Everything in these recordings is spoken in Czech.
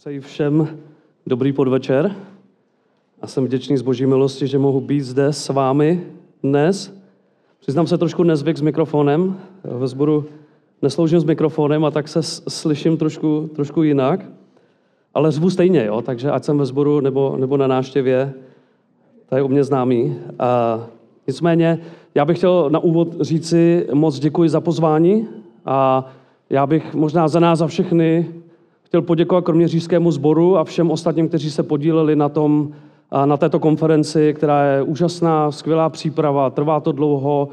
Přeji všem dobrý podvečer a jsem vděčný z boží milosti, že mohu být zde s vámi dnes. Přiznám se trošku nezvyk s mikrofonem. Ve sboru nesloužím s mikrofonem a tak se slyším trošku, trošku jinak. Ale řvu stejně, jo? takže ať jsem ve sboru nebo, nebo na náštěvě, to je u mě známý. A nicméně, já bych chtěl na úvod říci moc děkuji za pozvání a já bych možná za nás, za všechny, chtěl poděkovat kroměřížskému sboru a všem ostatním, kteří se podíleli na, tom, na této konferenci, která je úžasná, skvělá příprava, trvá to dlouho,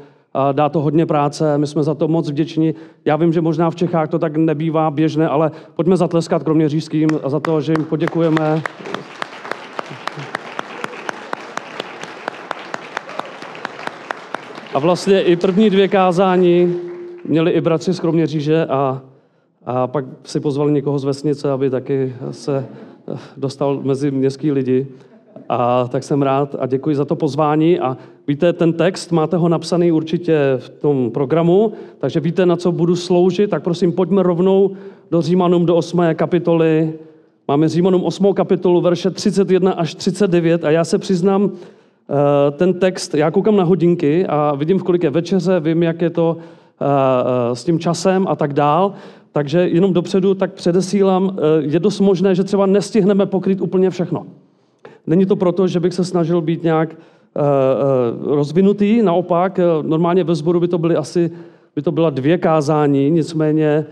dá to hodně práce, my jsme za to moc vděční. Já vím, že možná v Čechách to tak nebývá běžné, ale pojďme zatleskat kroměřížským za to, že jim poděkujeme. A vlastně i první dvě kázání měli i bratři z Kroměříže a, a pak si pozvali někoho z vesnice, aby taky se dostal mezi městský lidi. A tak jsem rád a děkuji za to pozvání. A víte, ten text máte ho napsaný určitě v tom programu, takže víte, na co budu sloužit. Tak prosím, pojďme rovnou do Římanům, do 8. kapitoly. Máme Římanům 8. kapitolu, verše 31 až 39 a já se přiznám, eh, ten text, já koukám na hodinky a vidím, v kolik je večeře, vím, jak je to eh, eh, s tím časem a tak dál. Takže jenom dopředu tak předesílám, je dost možné, že třeba nestihneme pokryt úplně všechno. Není to proto, že bych se snažil být nějak rozvinutý, naopak, normálně ve sboru by to byly asi by to byla dvě kázání, nicméně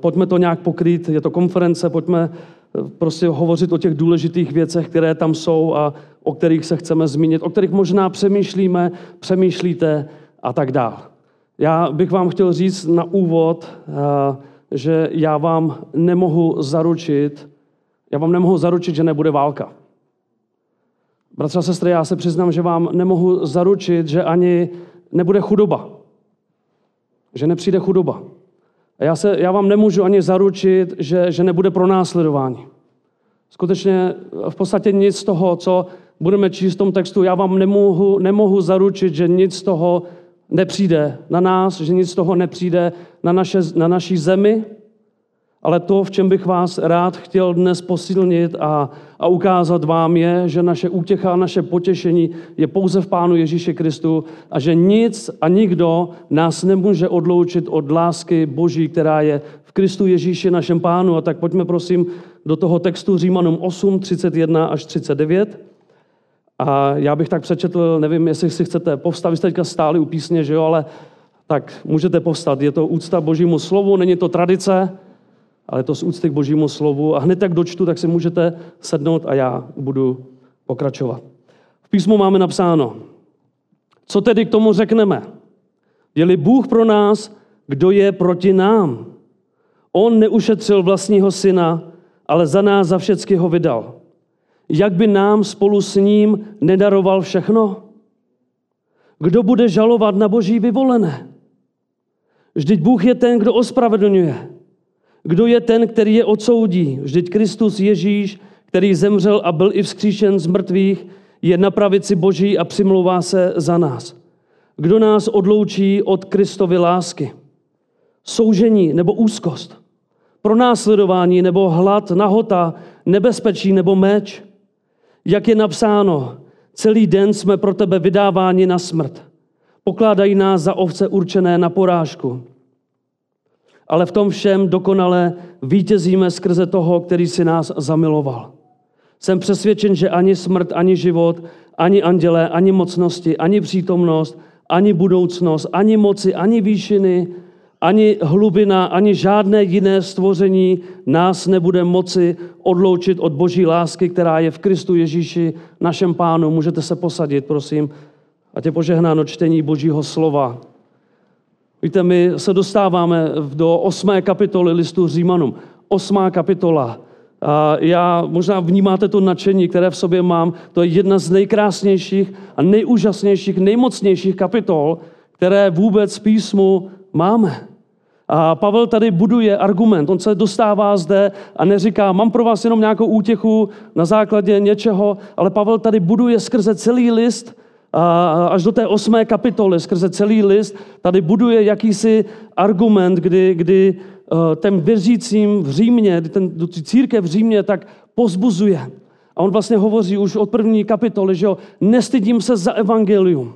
pojďme to nějak pokrýt, je to konference, pojďme prostě hovořit o těch důležitých věcech, které tam jsou a o kterých se chceme zmínit, o kterých možná přemýšlíme, přemýšlíte a tak dále. Já bych vám chtěl říct na úvod, že já vám nemohu zaručit, já vám nemohu zaručit, že nebude válka. Bratře a sestry, já se přiznám, že vám nemohu zaručit, že ani nebude chudoba. Že nepřijde chudoba. A já, se, já vám nemůžu ani zaručit, že, že nebude pronásledování. Skutečně v podstatě nic z toho, co budeme číst v tom textu, já vám nemohu, nemohu zaručit, že nic z toho nepřijde na nás, že nic z toho nepřijde na, naše, na naší zemi, ale to, v čem bych vás rád chtěl dnes posilnit a, a ukázat vám, je, že naše útěcha naše potěšení je pouze v Pánu Ježíši Kristu a že nic a nikdo nás nemůže odloučit od lásky Boží, která je v Kristu Ježíši našem Pánu. A tak pojďme prosím do toho textu Římanům 8, 31 až 39. A já bych tak přečetl, nevím, jestli si chcete povstat, vy jste teďka stáli u písně, že jo, ale tak můžete povstat. Je to úcta Božímu slovu, není to tradice, ale to z úcty k božímu slovu. A hned tak dočtu, tak si můžete sednout a já budu pokračovat. V písmu máme napsáno, co tedy k tomu řekneme? Je-li Bůh pro nás, kdo je proti nám? On neušetřil vlastního syna, ale za nás za všecky ho vydal. Jak by nám spolu s ním nedaroval všechno? Kdo bude žalovat na boží vyvolené? Vždyť Bůh je ten, kdo ospravedlňuje. Kdo je ten, který je odsoudí? Vždyť Kristus Ježíš, který zemřel a byl i vzkříšen z mrtvých, je na pravici Boží a přimlouvá se za nás. Kdo nás odloučí od Kristovy lásky? Soužení nebo úzkost? Pronásledování nebo hlad, nahota, nebezpečí nebo meč? Jak je napsáno, celý den jsme pro tebe vydáváni na smrt. Pokládají nás za ovce určené na porážku ale v tom všem dokonale vítězíme skrze toho, který si nás zamiloval. Jsem přesvědčen, že ani smrt, ani život, ani andělé, ani mocnosti, ani přítomnost, ani budoucnost, ani moci, ani výšiny, ani hlubina, ani žádné jiné stvoření nás nebude moci odloučit od boží lásky, která je v Kristu Ježíši, našem pánu. Můžete se posadit, prosím, a tě požehnáno čtení božího slova. Víte, my se dostáváme do osmé kapitoly listu Římanům. Osmá kapitola. A já možná vnímáte to nadšení, které v sobě mám. To je jedna z nejkrásnějších a nejúžasnějších, nejmocnějších kapitol, které vůbec písmu máme. A Pavel tady buduje argument. On se dostává zde a neříká, mám pro vás jenom nějakou útěchu na základě něčeho, ale Pavel tady buduje skrze celý list až do té osmé kapitoly, skrze celý list, tady buduje jakýsi argument, kdy, kdy uh, těm věřícím v Římě, ten, církev v Římě, tak pozbuzuje. A on vlastně hovoří už od první kapitoly, že jo, nestydím se za evangelium.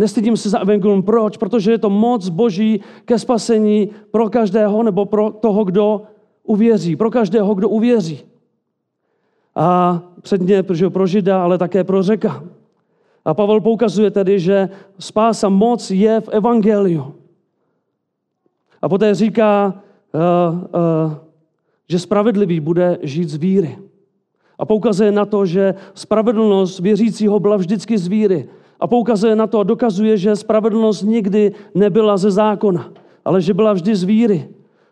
Nestydím se za evangelium. Proč? Protože je to moc boží ke spasení pro každého nebo pro toho, kdo uvěří. Pro každého, kdo uvěří. A předně pro žida, ale také pro řeka. A Pavel poukazuje tedy, že spása moc je v evangeliu. A poté říká, uh, uh, že spravedlivý bude žít z víry. A poukazuje na to, že spravedlnost věřícího byla vždycky z víry. A poukazuje na to a dokazuje, že spravedlnost nikdy nebyla ze zákona, ale že byla vždy z víry.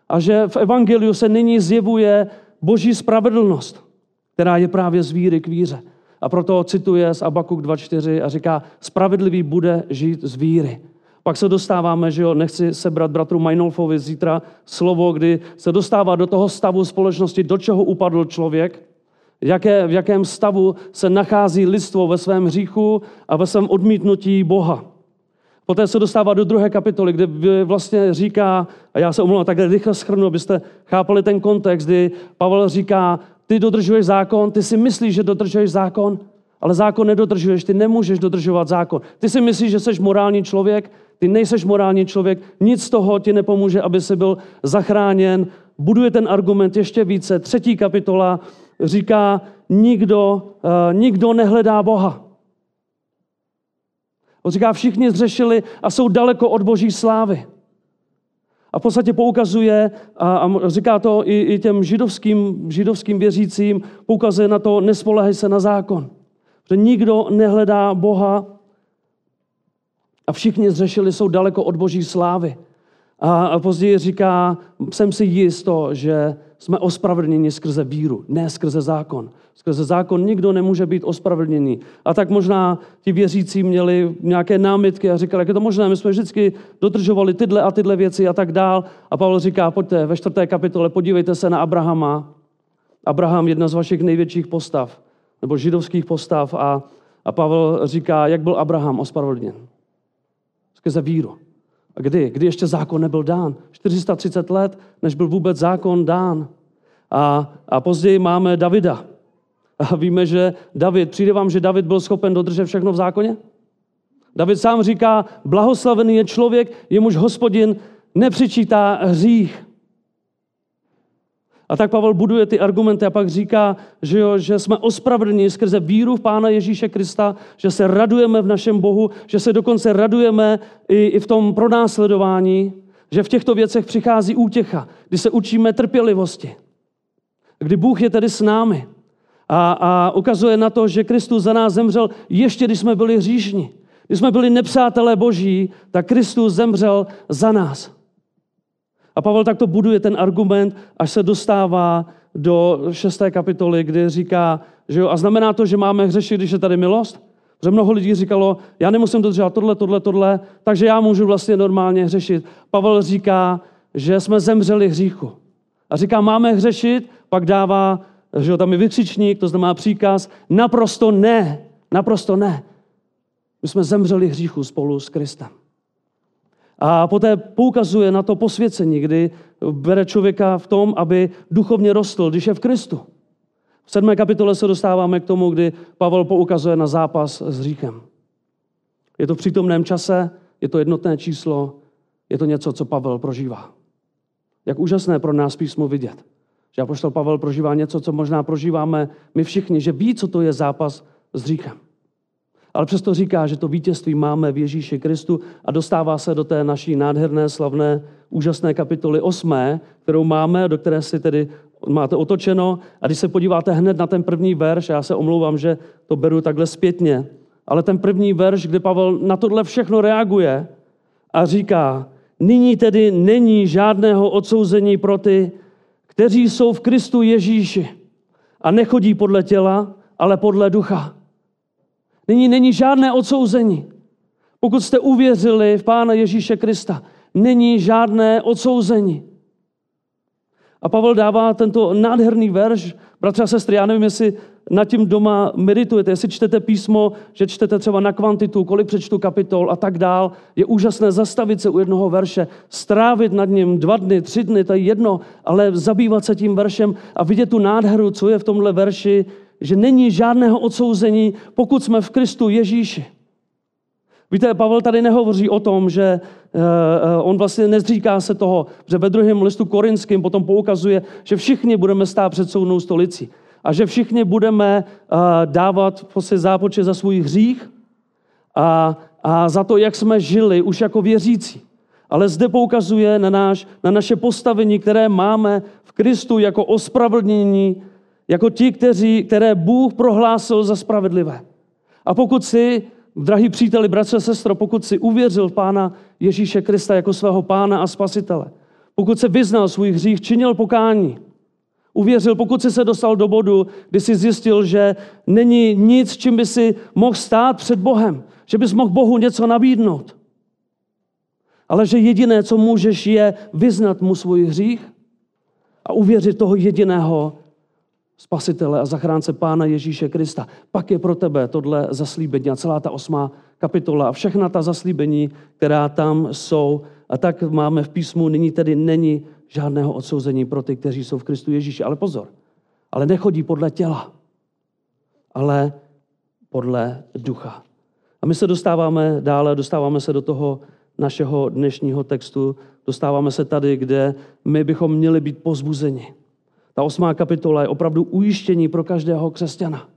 A že v Evangeliu se nyní zjevuje boží spravedlnost, která je právě z víry k víře. A proto cituje z Abakuk 2.4 a říká, spravedlivý bude žít z víry. Pak se dostáváme, že jo, nechci sebrat bratru Meinolfovi zítra slovo, kdy se dostává do toho stavu společnosti, do čeho upadl člověk, jaké, v jakém stavu se nachází lidstvo ve svém hříchu a ve svém odmítnutí Boha. Poté se dostává do druhé kapitoly, kde vlastně říká, a já se omlouvám, takhle rychle schrnu, abyste chápali ten kontext, kdy Pavel říká, ty dodržuješ zákon, ty si myslíš, že dodržuješ zákon, ale zákon nedodržuješ, ty nemůžeš dodržovat zákon. Ty si myslíš, že jsi morální člověk, ty nejseš morální člověk, nic z toho ti nepomůže, aby si byl zachráněn. Buduje ten argument ještě více. Třetí kapitola říká, nikdo, uh, nikdo nehledá Boha. On říká, všichni zřešili a jsou daleko od boží slávy. A v podstatě poukazuje, a, a říká to i, i těm židovským, židovským věřícím, poukazuje na to, nespolehej se na zákon. Že nikdo nehledá Boha a všichni zřešili, jsou daleko od boží slávy. A, později říká, jsem si jisto, že jsme ospravedlněni skrze víru, ne skrze zákon. Skrze zákon nikdo nemůže být ospravedlněný. A tak možná ti věřící měli nějaké námitky a říkali, jak je to možné, my jsme vždycky dodržovali tyhle a tyhle věci a tak dál. A Pavel říká, pojďte ve čtvrté kapitole, podívejte se na Abrahama. Abraham, jedna z vašich největších postav, nebo židovských postav. A, a Pavel říká, jak byl Abraham ospravedlněn. Skrze víru. Kdy? Kdy ještě zákon nebyl dán? 430 let, než byl vůbec zákon dán. A, a později máme Davida. A víme, že David, přijde vám, že David byl schopen dodržet všechno v zákoně? David sám říká, blahoslavený je člověk, jemuž hospodin nepřičítá hřích. A tak Pavel buduje ty argumenty a pak říká, že, jo, že jsme ospravedlněni skrze víru v Pána Ježíše Krista, že se radujeme v našem Bohu, že se dokonce radujeme i, i v tom pronásledování, že v těchto věcech přichází útěcha, kdy se učíme trpělivosti. Kdy Bůh je tedy s námi a, a ukazuje na to, že Kristus za nás zemřel ještě, když jsme byli hříšní. Když jsme byli nepřátelé Boží, tak Kristus zemřel za nás. A Pavel takto buduje ten argument, až se dostává do šesté kapitoly, kde říká, že jo, a znamená to, že máme hřešit, když je tady milost? Protože mnoho lidí říkalo, já nemusím dodržovat tohle, tohle, tohle, takže já můžu vlastně normálně hřešit. Pavel říká, že jsme zemřeli hříchu. A říká, máme hřešit, pak dává, že jo, tam je vykřičník, to znamená příkaz, naprosto ne, naprosto ne. My jsme zemřeli hříchu spolu s Kristem. A poté poukazuje na to posvěcení, kdy bere člověka v tom, aby duchovně rostl, když je v Kristu. V sedmé kapitole se dostáváme k tomu, kdy Pavel poukazuje na zápas s hříchem. Je to v přítomném čase, je to jednotné číslo, je to něco, co Pavel prožívá. Jak úžasné pro nás písmo vidět, že apoštol Pavel prožívá něco, co možná prožíváme my všichni, že ví, co to je zápas s hříchem. Ale přesto říká, že to vítězství máme v Ježíši Kristu a dostává se do té naší nádherné, slavné, úžasné kapitoly 8, kterou máme, do které si tedy máte otočeno. A když se podíváte hned na ten první verš, já se omlouvám, že to beru takhle zpětně, ale ten první verš, kde Pavel na tohle všechno reaguje a říká, nyní tedy není žádného odsouzení pro ty, kteří jsou v Kristu Ježíši a nechodí podle těla, ale podle ducha. Nyní není žádné odsouzení. Pokud jste uvěřili v Pána Ježíše Krista, není žádné odsouzení. A Pavel dává tento nádherný verš. Bratři a sestry, já nevím, jestli nad tím doma meditujete, jestli čtete písmo, že čtete třeba na kvantitu, kolik přečtu kapitol a tak dál. Je úžasné zastavit se u jednoho verše, strávit nad ním dva dny, tři dny, to je jedno, ale zabývat se tím veršem a vidět tu nádheru, co je v tomhle verši, že není žádného odsouzení, pokud jsme v Kristu Ježíši. Víte, Pavel tady nehovoří o tom, že eh, eh, on vlastně nezříká se toho, že ve druhém listu korinským potom poukazuje, že všichni budeme stát před soudnou stolicí a že všichni budeme eh, dávat prostě zápočet za svůj hřích a, a za to, jak jsme žili už jako věřící. Ale zde poukazuje na, náš, na naše postavení, které máme v Kristu jako ospravedlnění, jako ti, kteří, které Bůh prohlásil za spravedlivé. A pokud si Drahý příteli, bratře sestro, pokud si uvěřil v Pána Ježíše Krista jako svého Pána a Spasitele, pokud se vyznal svůj hřích, činil pokání, uvěřil, pokud si se dostal do bodu, kdy si zjistil, že není nic, čím by si mohl stát před Bohem, že bys mohl Bohu něco nabídnout. Ale že jediné, co můžeš, je vyznat mu svůj hřích a uvěřit toho jediného, spasitele a zachránce Pána Ježíše Krista. Pak je pro tebe tohle zaslíbení a celá ta osmá kapitola a všechna ta zaslíbení, která tam jsou. A tak máme v písmu, nyní tedy není žádného odsouzení pro ty, kteří jsou v Kristu Ježíši. Ale pozor, ale nechodí podle těla, ale podle ducha. A my se dostáváme dále, dostáváme se do toho našeho dnešního textu, dostáváme se tady, kde my bychom měli být pozbuzeni. Ta osmá kapitola je opravdu ujištění pro každého křesťana.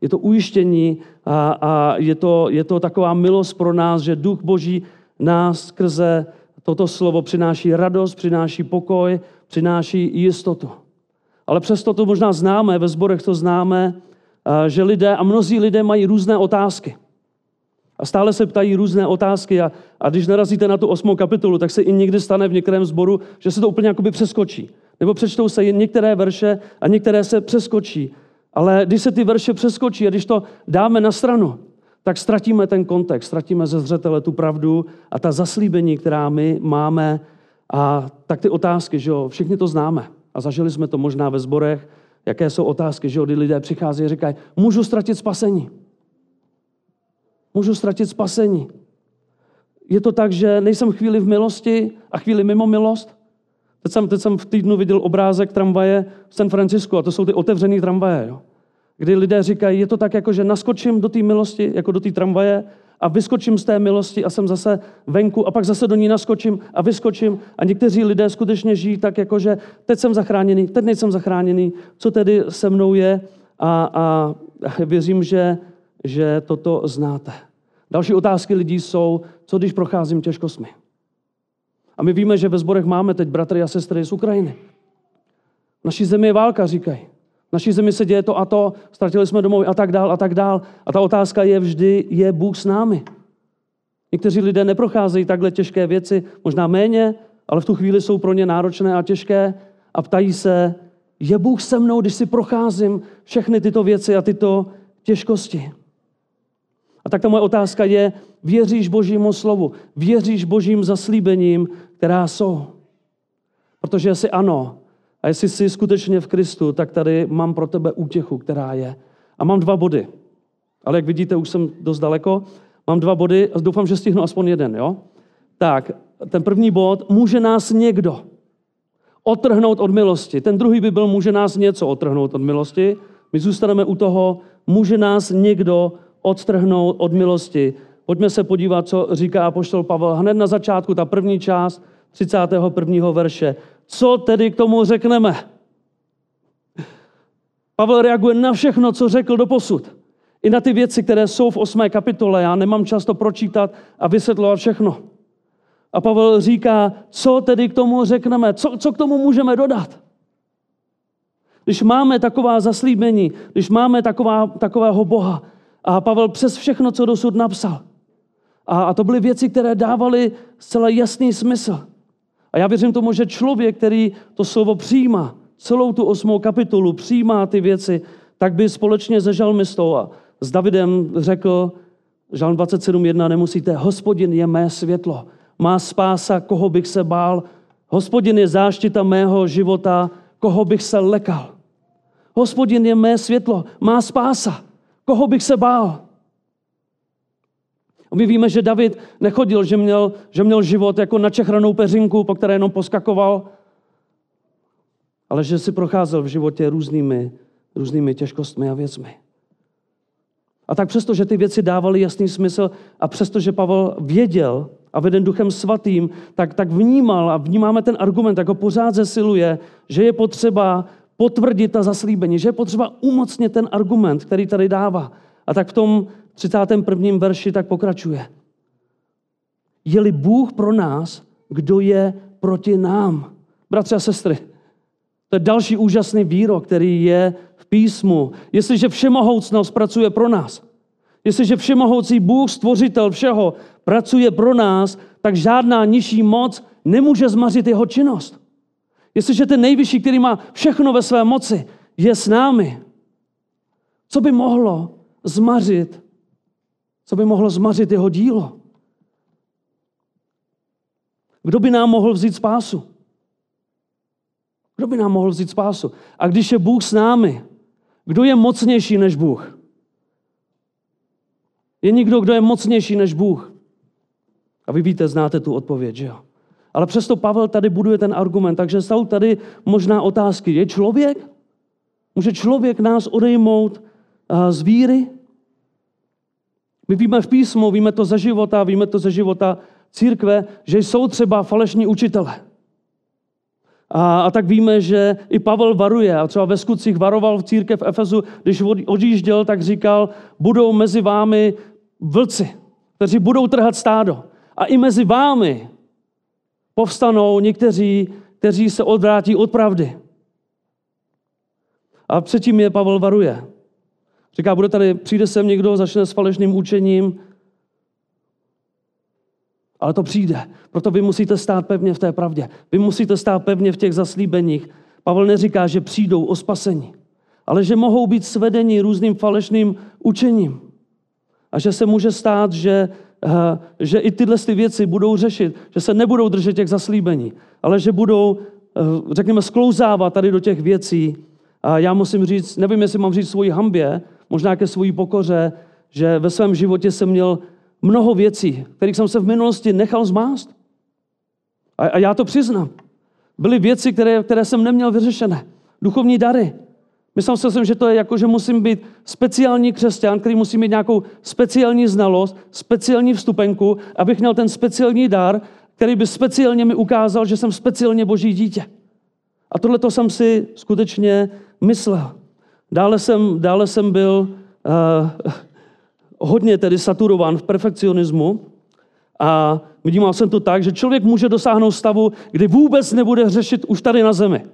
Je to ujištění a, a je, to, je to taková milost pro nás, že Duch Boží nás skrze toto slovo přináší radost, přináší pokoj, přináší jistotu. Ale přesto to možná známe, ve zborech to známe, že lidé a mnozí lidé mají různé otázky. A stále se ptají různé otázky a, a když narazíte na tu osmou kapitolu, tak se i někdy stane v některém zboru, že se to úplně jakoby přeskočí. Nebo přečtou se jen některé verše a některé se přeskočí. Ale když se ty verše přeskočí a když to dáme na stranu, tak ztratíme ten kontext, ztratíme ze zřetele tu pravdu a ta zaslíbení, která my máme. A tak ty otázky, že jo, všichni to známe. A zažili jsme to možná ve zborech, jaké jsou otázky, že jo, kdy lidé přichází a říkají, můžu ztratit spasení. Můžu ztratit spasení. Je to tak, že nejsem chvíli v milosti a chvíli mimo milost? Teď jsem, teď jsem v týdnu viděl obrázek tramvaje v San Francisku a to jsou ty otevřené tramvaje. Jo? Kdy lidé říkají, je to tak, jako že naskočím do té milosti, jako do té tramvaje a vyskočím z té milosti a jsem zase venku a pak zase do ní naskočím a vyskočím. A někteří lidé skutečně žijí tak, jako že teď jsem zachráněný, teď nejsem zachráněný, co tedy se mnou je a, a věřím, že, že toto znáte. Další otázky lidí jsou, co když procházím těžkostmi. A my víme, že ve sborech máme teď bratry a sestry z Ukrajiny. V naší zemi je válka, říkají. V naší zemi se děje to a to, ztratili jsme domov a tak dál a tak dál. A ta otázka je vždy, je Bůh s námi? Někteří lidé neprocházejí takhle těžké věci, možná méně, ale v tu chvíli jsou pro ně náročné a těžké a ptají se, je Bůh se mnou, když si procházím všechny tyto věci a tyto těžkosti? A tak ta moje otázka je, věříš Božímu slovu, věříš Božím zaslíbením, která jsou. Protože jestli ano, a jestli jsi skutečně v Kristu, tak tady mám pro tebe útěchu, která je. A mám dva body. Ale jak vidíte, už jsem dost daleko. Mám dva body a doufám, že stihnu aspoň jeden. Jo? Tak, ten první bod, může nás někdo otrhnout od milosti. Ten druhý by byl, může nás něco otrhnout od milosti. My zůstaneme u toho, může nás někdo odtrhnout od milosti. Pojďme se podívat, co říká apoštol Pavel hned na začátku, ta první část 31. verše. Co tedy k tomu řekneme? Pavel reaguje na všechno, co řekl do posud. I na ty věci, které jsou v 8. kapitole. Já nemám čas to pročítat a vysvětlovat všechno. A Pavel říká, co tedy k tomu řekneme, co, co k tomu můžeme dodat. Když máme taková zaslíbení, když máme taková, takového Boha, a Pavel přes všechno, co dosud napsal. A, a to byly věci, které dávaly zcela jasný smysl. A já věřím tomu, že člověk, který to slovo přijímá, celou tu osmou kapitolu přijímá ty věci, tak by společně se žalmistou a s Davidem řekl, žalm 27.1, nemusíte, hospodin je mé světlo, má spása, koho bych se bál, hospodin je záštita mého života, koho bych se lekal. Hospodin je mé světlo, má spása. Koho bych se bál? My víme, že David nechodil, že měl, že měl život jako načechranou peřinku, po které jenom poskakoval, ale že si procházel v životě různými, různými těžkostmi a věcmi. A tak přesto, že ty věci dávaly jasný smysl a přesto, že Pavel věděl a veden duchem svatým, tak, tak vnímal a vnímáme ten argument, jako pořád zesiluje, že je potřeba potvrdit ta zaslíbení, že je potřeba umocnit ten argument, který tady dává. A tak v tom 31. verši tak pokračuje. Je-li Bůh pro nás, kdo je proti nám? Bratři a sestry, to je další úžasný výrok, který je v písmu. Jestliže všemohoucnost pracuje pro nás, jestliže všemohoucí Bůh, stvořitel všeho, pracuje pro nás, tak žádná nižší moc nemůže zmařit jeho činnost. Jestliže ten nejvyšší, který má všechno ve své moci, je s námi, co by mohlo zmařit, co by mohlo zmařit jeho dílo? Kdo by nám mohl vzít spásu? Kdo by nám mohl vzít spásu? A když je Bůh s námi, kdo je mocnější než Bůh? Je někdo, kdo je mocnější než Bůh? A vy víte, znáte tu odpověď, že jo? Ale přesto Pavel tady buduje ten argument, takže jsou tady možná otázky. Je člověk? Může člověk nás odejmout z víry? My víme v písmu, víme to ze života, víme to ze života církve, že jsou třeba falešní učitele. A, a tak víme, že i Pavel varuje. A třeba ve skutcích varoval v církev v Efezu, když odjížděl, tak říkal, budou mezi vámi vlci, kteří budou trhat stádo. A i mezi vámi povstanou někteří, kteří se odvrátí od pravdy. A předtím je Pavel varuje. Říká, bude tady, přijde sem někdo, začne s falešným učením, ale to přijde. Proto vy musíte stát pevně v té pravdě. Vy musíte stát pevně v těch zaslíbeních. Pavel neříká, že přijdou o spasení, ale že mohou být svedeni různým falešným učením. A že se může stát, že, že i tyhle ty věci budou řešit, že se nebudou držet těch zaslíbení, ale že budou, eh, řekněme, sklouzávat tady do těch věcí. A já musím říct, nevím, jestli mám říct svoji hambě, možná ke svojí pokoře, že ve svém životě jsem měl mnoho věcí, kterých jsem se v minulosti nechal zmást. A, a já to přiznám. Byly věci, které, které jsem neměl vyřešené. Duchovní dary. Myslel jsem, že to je jako, že musím být speciální křesťan, který musí mít nějakou speciální znalost, speciální vstupenku, abych měl ten speciální dar, který by speciálně mi ukázal, že jsem speciálně boží dítě. A tohle to jsem si skutečně myslel. Dále jsem, dále jsem byl uh, hodně tedy saturován v perfekcionismu a vnímal jsem to tak, že člověk může dosáhnout stavu, kdy vůbec nebude řešit už tady na zemi.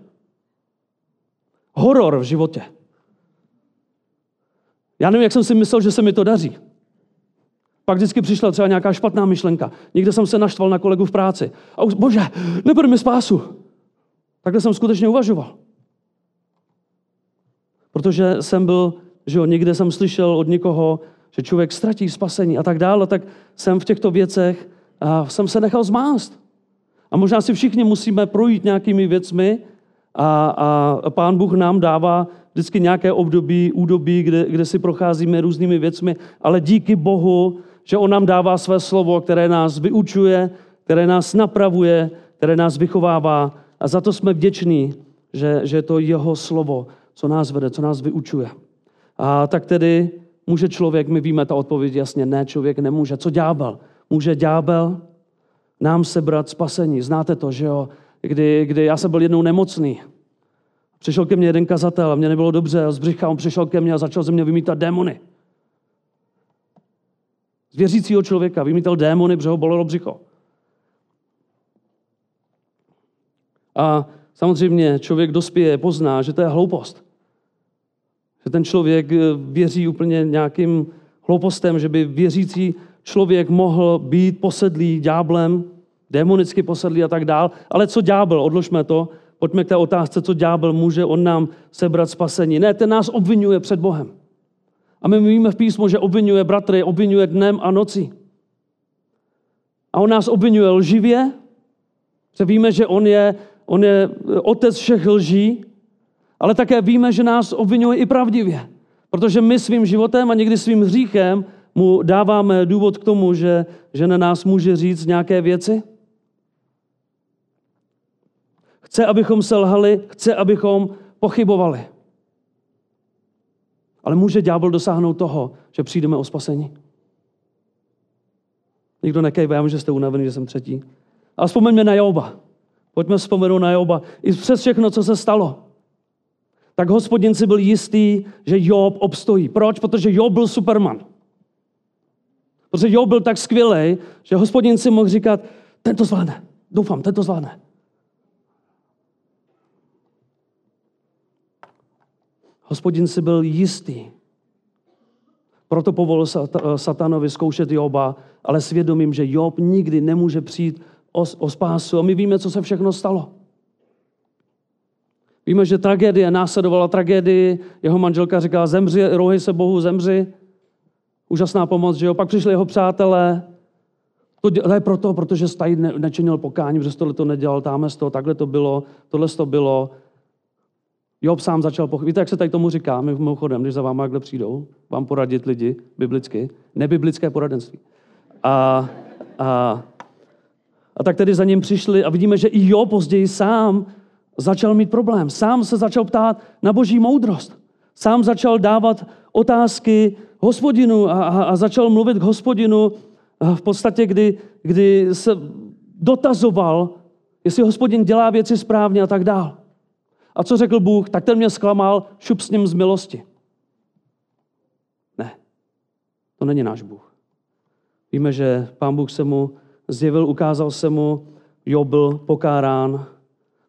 Horor v životě. Já nevím, jak jsem si myslel, že se mi to daří. Pak vždycky přišla třeba nějaká špatná myšlenka. Někde jsem se naštval na kolegu v práci. A už, bože, neber mi spásu. Takhle jsem skutečně uvažoval. Protože jsem byl, že jo, někde jsem slyšel od někoho, že člověk ztratí spasení a tak dále, tak jsem v těchto věcech a jsem se nechal zmást. A možná si všichni musíme projít nějakými věcmi a, a pán Bůh nám dává vždycky nějaké období, údobí, kde, kde si procházíme různými věcmi, ale díky Bohu, že On nám dává své slovo, které nás vyučuje, které nás napravuje, které nás vychovává a za to jsme vděční, že, že je to Jeho slovo, co nás vede, co nás vyučuje. A tak tedy může člověk, my víme ta odpověď jasně, ne, člověk nemůže. Co ďábel? Může ďábel nám sebrat spasení. Znáte to, že jo? Kdy, kdy já jsem byl jednou nemocný. Přišel ke mně jeden kazatel a mě nebylo dobře. Z břicha on přišel ke mně a začal ze mě vymítat démony. Z věřícího člověka vymítal démony, protože ho bolelo břicho. A samozřejmě člověk dospěje, pozná, že to je hloupost. Že ten člověk eh, věří úplně nějakým hloupostem, že by věřící člověk mohl být posedlý ďáblem, demonicky posedlý a tak dál. Ale co ďábel? Odložme to. Pojďme k té otázce, co ďábel může on nám sebrat spasení. Ne, ten nás obvinuje před Bohem. A my víme v písmu, že obvinuje bratry, obvinuje dnem a nocí. A on nás obvinuje lživě, že víme, že on je, on je otec všech lží, Ale také víme, že nás obvinuje i pravdivě. Protože my svým životem a někdy svým hříchem mu dáváme důvod k tomu, že, že na nás může říct nějaké věci. Chce, abychom selhali, chce, abychom pochybovali. Ale může ďábel dosáhnout toho, že přijdeme o spasení. Nikdo nekejve, já vím, že jste unavený, že jsem třetí. A vzpomeňme na Joba. Pojďme vzpomenout na Joba. I přes všechno, co se stalo. Tak hospodin si byl jistý, že Job obstojí. Proč? Protože Job byl superman. Protože Job byl tak skvělý, že hospodin si mohl říkat, ten to zvládne. Doufám, ten to zvládne. Hospodin si byl jistý. Proto povolil satanovi zkoušet Joba, ale svědomím, že Job nikdy nemůže přijít o, o spásu. A my víme, co se všechno stalo. Víme, že tragédie následovala tragédii. Jeho manželka říkala, zemři, rohy se Bohu, zemři. Úžasná pomoc, že jo. Pak přišli jeho přátelé. To je proto, protože Staj ne, nečinil pokání, protože tohle to nedělal, táme to, takhle to bylo, tohle to bylo. Job sám začal pochybit. Víte, jak se tady tomu říká, my mimochodem, když za váma takhle přijdou, vám poradit lidi biblicky, nebiblické poradenství. A, a, a tak tedy za ním přišli a vidíme, že i Job později sám začal mít problém. Sám se začal ptát na boží moudrost. Sám začal dávat otázky hospodinu a, a, a začal mluvit k hospodinu v podstatě, kdy, kdy se dotazoval, jestli hospodin dělá věci správně a tak dál. A co řekl Bůh? Tak ten mě zklamal, šup s ním z milosti. Ne, to není náš Bůh. Víme, že pán Bůh se mu zjevil, ukázal se mu, Job byl pokárán,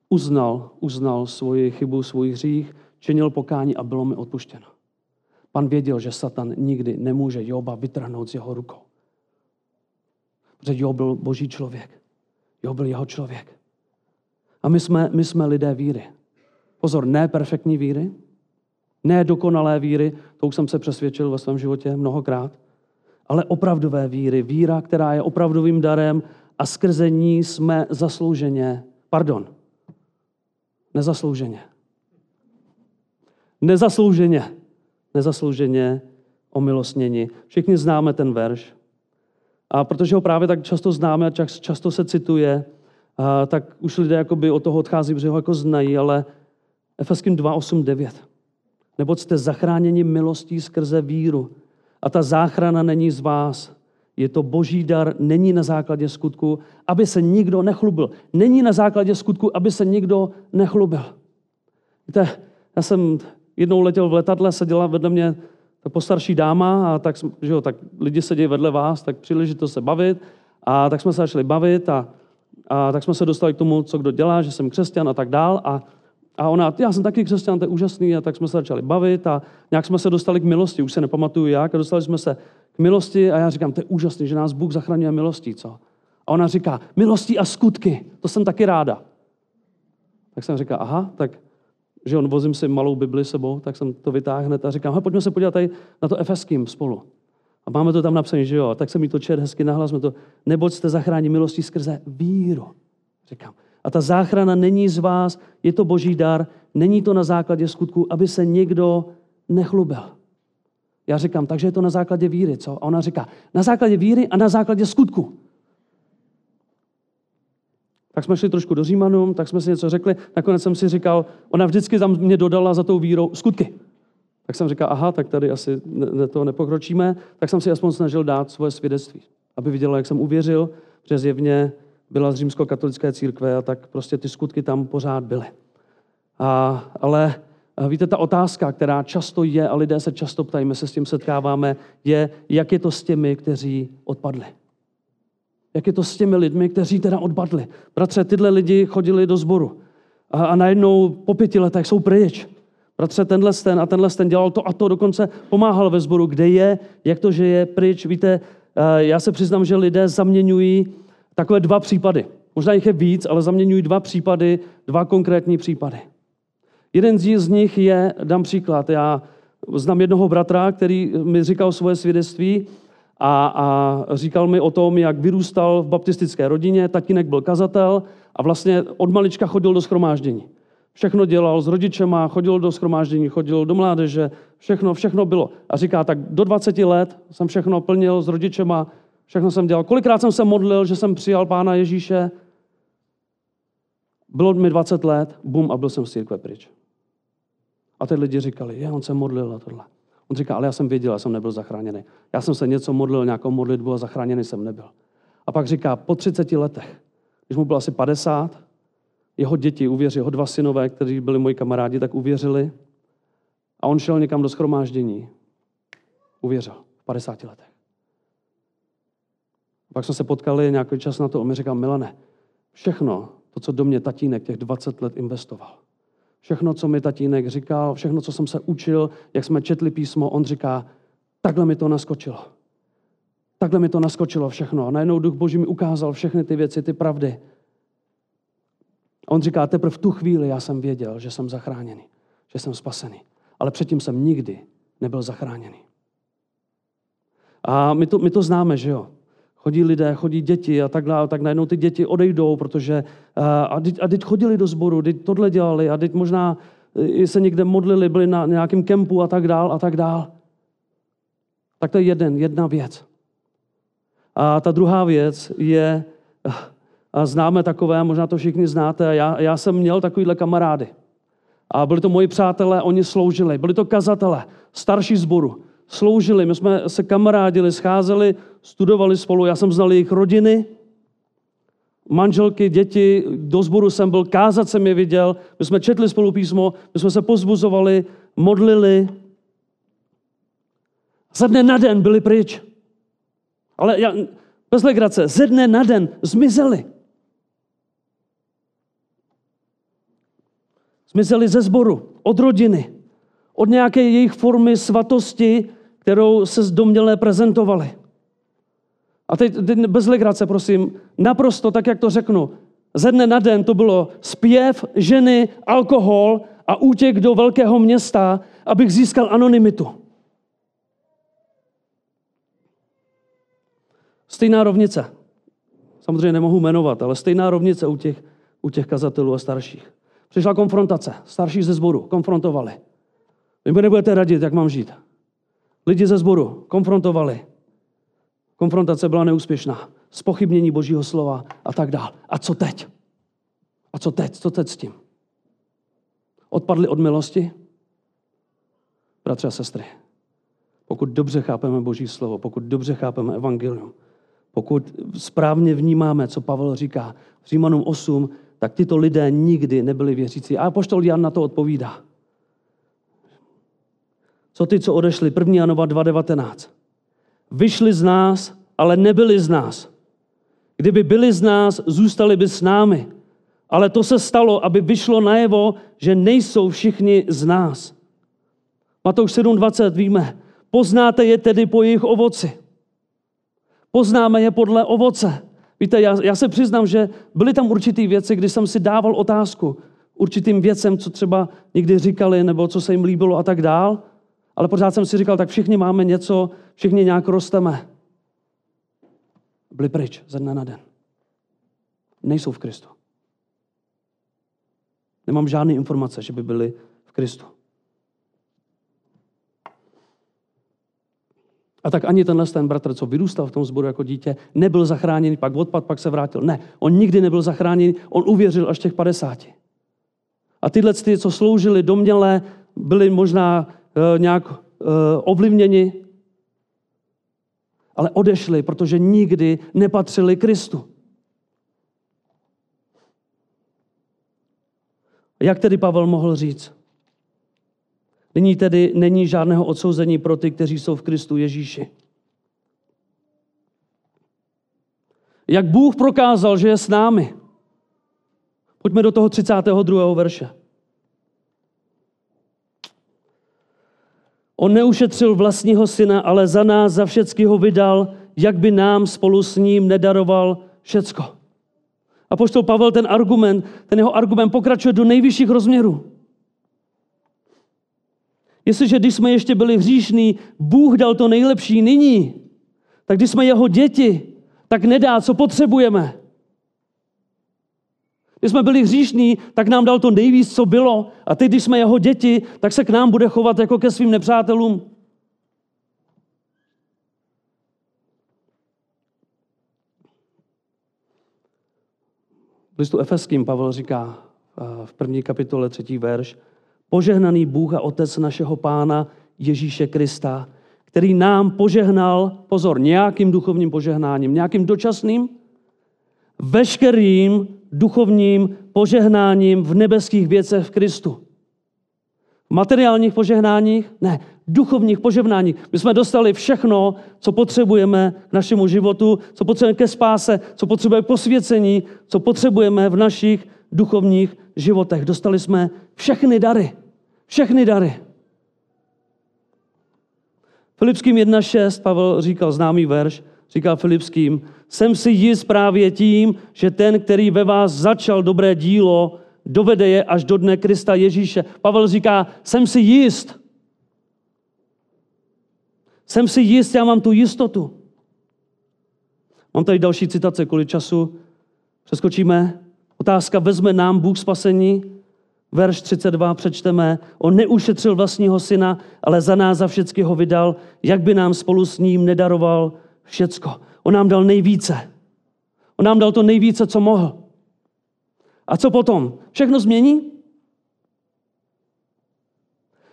uznal, uznal svoji chybu, svůj hřích, činil pokání a bylo mi odpuštěno. Pan věděl, že Satan nikdy nemůže Joba vytrhnout z jeho rukou. Protože Job byl boží člověk. Job byl jeho člověk. A my jsme, my jsme lidé víry. Pozor, ne perfektní víry, ne dokonalé víry, to už jsem se přesvědčil ve svém životě mnohokrát, ale opravdové víry, víra, která je opravdovým darem a skrze ní jsme zaslouženě, pardon, nezaslouženě. Nezaslouženě, nezaslouženě omilostněni. Všichni známe ten verš. A protože ho právě tak často známe a často se cituje, tak už lidé jakoby od toho odchází, protože ho jako znají, ale Efeským 2, 8, 9. Neboť jste zachráněni milostí skrze víru. A ta záchrana není z vás. Je to boží dar, není na základě skutku, aby se nikdo nechlubil. Není na základě skutku, aby se nikdo nechlubil. Víte, já jsem jednou letěl v letadle, seděla vedle mě ta postarší dáma a tak, že jo, tak lidi sedí vedle vás, tak příležitost se bavit. A tak jsme se začali bavit a, a tak jsme se dostali k tomu, co kdo dělá, že jsem křesťan a tak dál. A a ona, já jsem taky křesťan, to je úžasný, a tak jsme se začali bavit a nějak jsme se dostali k milosti, už se nepamatuju jak, a dostali jsme se k milosti a já říkám, to je úžasný, že nás Bůh zachraňuje milostí, co? A ona říká, milostí a skutky, to jsem taky ráda. Tak jsem říkal, aha, tak že on vozím si malou Bibli sebou, tak jsem to vytáhl a říkám, pojďme se podívat tady na to Efeským spolu. A máme to tam napsané, že jo, tak jsem mi to čet hezky nahlas, jsme to, neboť jste zachrání milostí skrze víru. Říkám, a ta záchrana není z vás, je to boží dar, není to na základě skutku, aby se někdo nechlubil. Já říkám, takže je to na základě víry, co? A ona říká, na základě víry a na základě skutku. Tak jsme šli trošku do Římanům, tak jsme si něco řekli. Nakonec jsem si říkal, ona vždycky za mě dodala za tou vírou skutky. Tak jsem říkal, aha, tak tady asi ne, to nepokročíme. Tak jsem si aspoň snažil dát svoje svědectví, aby viděla, jak jsem uvěřil, že zjevně byla z římskokatolické církve a tak prostě ty skutky tam pořád byly. A, ale a víte, ta otázka, která často je, a lidé se často ptají, my se s tím setkáváme, je, jak je to s těmi, kteří odpadli. Jak je to s těmi lidmi, kteří teda odpadli. Bratře, tyhle lidi chodili do sboru a, a najednou po pěti letech jsou pryč. Bratře, tenhle ten a tenhle ten dělal to a to, dokonce pomáhal ve sboru. Kde je, jak to, že je pryč. Víte, já se přiznám, že lidé zaměňují takové dva případy. Možná jich je víc, ale zaměňují dva případy, dva konkrétní případy. Jeden z nich je, dám příklad, já znám jednoho bratra, který mi říkal svoje svědectví a, a říkal mi o tom, jak vyrůstal v baptistické rodině, tatínek byl kazatel a vlastně od malička chodil do schromáždění. Všechno dělal s rodičema, chodil do schromáždění, chodil do mládeže, všechno, všechno bylo. A říká, tak do 20 let jsem všechno plnil s rodičema, všechno jsem dělal. Kolikrát jsem se modlil, že jsem přijal Pána Ježíše. Bylo mi 20 let, bum, a byl jsem z církve pryč. A ty lidi říkali, je, on se modlil a tohle. On říká, ale já jsem věděl, já jsem nebyl zachráněný. Já jsem se něco modlil, nějakou modlitbu a zachráněný jsem nebyl. A pak říká, po 30 letech, když mu bylo asi 50, jeho děti uvěřili, jeho dva synové, kteří byli moji kamarádi, tak uvěřili. A on šel někam do schromáždění. Uvěřil v 50 letech. A pak jsme se potkali nějaký čas na to, on mi říkal, Milane, všechno, to, co do mě tatínek těch 20 let investoval, všechno, co mi tatínek říkal, všechno, co jsem se učil, jak jsme četli písmo, on říká, takhle mi to naskočilo. Takhle mi to naskočilo všechno. A najednou Duch Boží mi ukázal všechny ty věci, ty pravdy. On říká, teprve v tu chvíli já jsem věděl, že jsem zachráněný, že jsem spasený. Ale předtím jsem nikdy nebyl zachráněný. A my to, my to známe, že jo? Chodí lidé, chodí děti a tak dále, tak najednou ty děti odejdou, protože a teď, a teď chodili do sboru, teď tohle dělali a teď možná se někde modlili, byli na nějakém kempu a tak dál a tak dál. Tak to je jeden, jedna věc. A ta druhá věc je, a známe takové, možná to všichni znáte, já, já jsem měl takovýhle kamarády. A byli to moji přátelé, oni sloužili. Byli to kazatele, starší zboru. Sloužili, my jsme se kamarádili, scházeli, studovali spolu. Já jsem znal jejich rodiny, manželky, děti, do sboru jsem byl, kázat jsem je viděl, my jsme četli spolu písmo, my jsme se pozbuzovali, modlili. Za dne na den byli pryč. Ale já, bez legrace, ze dne na den zmizeli. Zmizeli ze sboru, od rodiny, od nějaké jejich formy svatosti, kterou se zdomnělé prezentovali. A teď, teď bez legrace, prosím, naprosto tak, jak to řeknu. Ze dne na den to bylo zpěv, ženy, alkohol a útěk do velkého města, abych získal anonymitu. Stejná rovnice. Samozřejmě nemohu jmenovat, ale stejná rovnice u těch, u těch kazatelů a starších. Přišla konfrontace. Starší ze sboru konfrontovali. Vy mi nebudete radit, jak mám žít. Lidi ze sboru konfrontovali. Konfrontace byla neúspěšná. Spochybnění božího slova a tak dál. A co teď? A co teď? Co teď s tím? Odpadli od milosti? Bratře a sestry, pokud dobře chápeme boží slovo, pokud dobře chápeme evangelium, pokud správně vnímáme, co Pavel říká v Římanům 8, tak tyto lidé nikdy nebyli věřící. A poštol Jan na to odpovídá. Co ty, co odešli? 1. Janova 2.19. Vyšli z nás, ale nebyli z nás. Kdyby byli z nás, zůstali by s námi. Ale to se stalo, aby vyšlo najevo, že nejsou všichni z nás. Matouš 7.20 víme, poznáte je tedy po jejich ovoci. Poznáme je podle ovoce. Víte, já, já se přiznám, že byly tam určitý věci, kdy jsem si dával otázku určitým věcem, co třeba někdy říkali, nebo co se jim líbilo a tak dál. Ale pořád jsem si říkal, tak všichni máme něco, všichni nějak rosteme. Byli pryč ze dne na den. Nejsou v Kristu. Nemám žádné informace, že by byli v Kristu. A tak ani tenhle ten bratr, co vyrůstal v tom sboru jako dítě, nebyl zachráněný, pak odpad, pak se vrátil. Ne, on nikdy nebyl zachráněný, on uvěřil až těch 50. A tyhle, ty, co sloužili domněle, byli možná nějak uh, ovlivněni, ale odešli, protože nikdy nepatřili Kristu. Jak tedy Pavel mohl říct? Nyní tedy není žádného odsouzení pro ty, kteří jsou v Kristu Ježíši. Jak Bůh prokázal, že je s námi. Pojďme do toho 32. verše. On neušetřil vlastního syna, ale za nás, za všecky ho vydal, jak by nám spolu s ním nedaroval všecko. A poštol Pavel ten argument, ten jeho argument pokračuje do nejvyšších rozměrů. Jestliže když jsme ještě byli hříšní, Bůh dal to nejlepší nyní, tak když jsme jeho děti, tak nedá, co potřebujeme. Když jsme byli hříšní, tak nám dal to nejvíc, co bylo. A teď, když jsme jeho děti, tak se k nám bude chovat jako ke svým nepřátelům. V listu Efeským Pavel říká v první kapitole třetí verš, požehnaný Bůh a Otec našeho Pána Ježíše Krista, který nám požehnal, pozor, nějakým duchovním požehnáním, nějakým dočasným, veškerým duchovním požehnáním v nebeských věcech v Kristu. V materiálních požehnáních? Ne, duchovních požehnáních. My jsme dostali všechno, co potřebujeme k našemu životu, co potřebujeme ke spáse, co potřebujeme posvěcení, co potřebujeme v našich duchovních životech. Dostali jsme všechny dary. Všechny dary. Filipským 1.6 Pavel říkal známý verš, říká Filipským, jsem si jist právě tím, že ten, který ve vás začal dobré dílo, dovede je až do dne Krista Ježíše. Pavel říká, jsem si jist. Jsem si jist, já mám tu jistotu. Mám tady další citace kvůli času. Přeskočíme. Otázka, vezme nám Bůh spasení? Verš 32 přečteme. On neušetřil vlastního syna, ale za nás za všecky ho vydal. Jak by nám spolu s ním nedaroval všecko? On nám dal nejvíce. On nám dal to nejvíce, co mohl. A co potom? Všechno změní?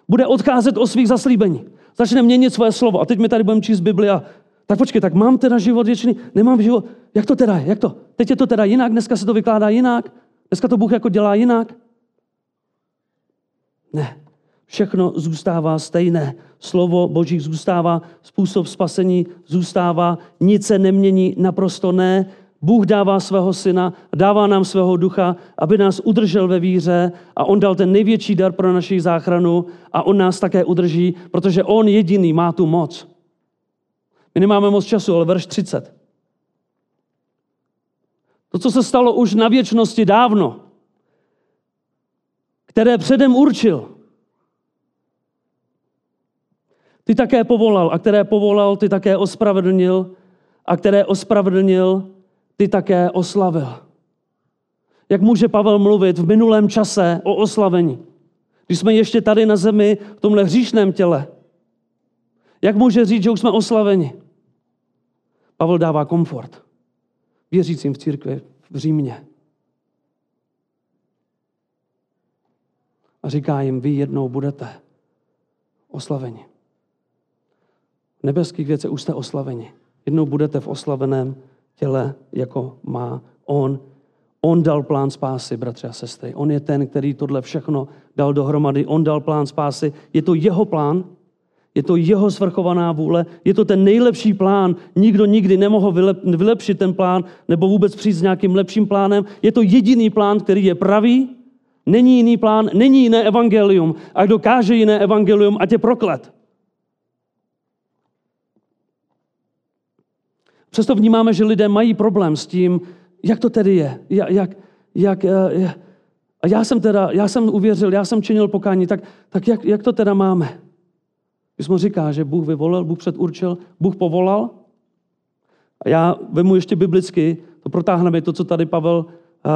Bude odcházet o svých zaslíbení. Začne měnit svoje slovo. A teď mi tady budeme číst Bibli a tak počkej, tak mám teda život věčný? Nemám život. Jak to teda je? Jak to? Teď je to teda jinak? Dneska se to vykládá jinak? Dneska to Bůh jako dělá jinak? Ne. Všechno zůstává stejné. Slovo Boží zůstává, způsob spasení zůstává, nic se nemění, naprosto ne. Bůh dává svého syna, dává nám svého ducha, aby nás udržel ve víře a on dal ten největší dar pro naši záchranu a on nás také udrží, protože on jediný má tu moc. My nemáme moc času, ale verš 30. To, co se stalo už na věčnosti dávno, které předem určil, ty také povolal a které povolal, ty také ospravedlnil a které ospravedlnil, ty také oslavil. Jak může Pavel mluvit v minulém čase o oslavení? Když jsme ještě tady na zemi v tomhle hříšném těle. Jak může říct, že už jsme oslaveni? Pavel dává komfort věřícím v církvi v Římě. A říká jim, vy jednou budete oslaveni. Nebeských věcech už jste oslaveni. Jednou budete v oslaveném těle, jako má on. On dal plán spásy, bratři a sestry. On je ten, který tohle všechno dal dohromady. On dal plán spásy. Je to jeho plán, je to jeho svrchovaná vůle, je to ten nejlepší plán. Nikdo nikdy nemohl vylepšit ten plán nebo vůbec přijít s nějakým lepším plánem. Je to jediný plán, který je pravý, není jiný plán, není jiné evangelium. A kdo káže jiné evangelium, ať je proklet. Přesto vnímáme, že lidé mají problém s tím, jak to tedy je. Jak, jak, jak, eh, a já jsem teda, já jsem uvěřil, já jsem činil pokání, tak, tak jak, jak to teda máme? Písmo říká, že Bůh vyvolil, Bůh předurčil, Bůh povolal. A já vemu ještě biblicky, to protáhneme to, co tady Pavel eh,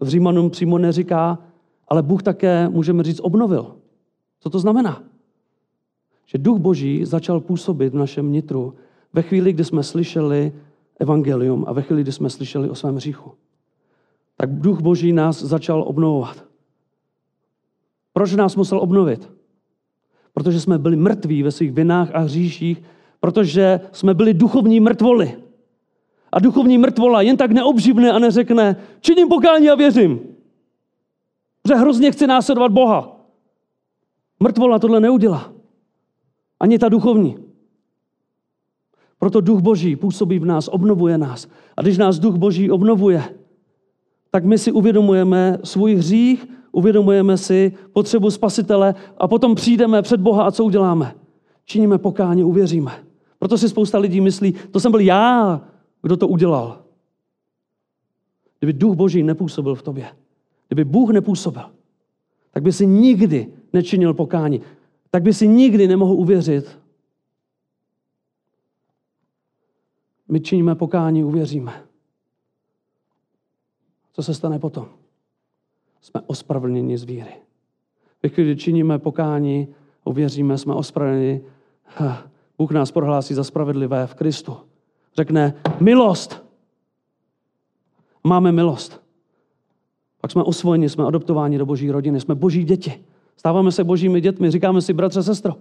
v Římanům přímo neříká, ale Bůh také, můžeme říct, obnovil. Co to znamená? Že duch Boží začal působit v našem nitru ve chvíli, kdy jsme slyšeli evangelium a ve chvíli, kdy jsme slyšeli o svém hříchu. Tak duch Boží nás začal obnovovat. Proč nás musel obnovit? Protože jsme byli mrtví ve svých vinách a hříších, protože jsme byli duchovní mrtvoli. A duchovní mrtvola jen tak neobživne a neřekne, činím pokání a věřím. Že hrozně chci následovat Boha. Mrtvola tohle neudělá. Ani ta duchovní. Proto duch Boží působí v nás, obnovuje nás. A když nás duch Boží obnovuje, tak my si uvědomujeme svůj hřích, uvědomujeme si potřebu spasitele a potom přijdeme před Boha a co uděláme? Činíme pokání, uvěříme. Proto si spousta lidí myslí, to jsem byl já, kdo to udělal. Kdyby duch Boží nepůsobil v tobě, kdyby Bůh nepůsobil, tak by si nikdy nečinil pokání. Tak by si nikdy nemohl uvěřit My činíme pokání, uvěříme. Co se stane potom? jsme ospravedlněni z víry. Ve chvíli, činíme pokání, uvěříme, jsme ospravedlněni, Bůh nás prohlásí za spravedlivé v Kristu. Řekne milost. Máme milost. Pak jsme osvojeni, jsme adoptováni do boží rodiny, jsme boží děti. Stáváme se božími dětmi, říkáme si bratře, sestro.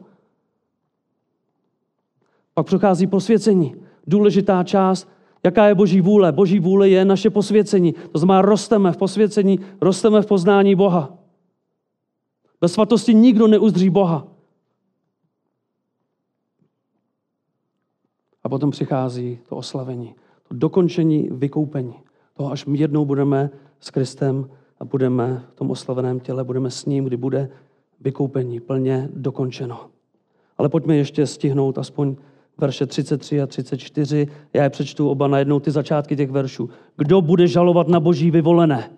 Pak přichází posvěcení. Důležitá část, jaká je boží vůle. Boží vůle je naše posvěcení. To znamená, rosteme v posvěcení, rosteme v poznání Boha. Bez svatosti nikdo neuzdří Boha. A potom přichází to oslavení, to dokončení, vykoupení. Toho, až my jednou budeme s Kristem a budeme v tom oslaveném těle, budeme s ním, kdy bude vykoupení plně dokončeno. Ale pojďme ještě stihnout aspoň verše 33 a 34. Já je přečtu oba na jednou ty začátky těch veršů. Kdo bude žalovat na boží vyvolené?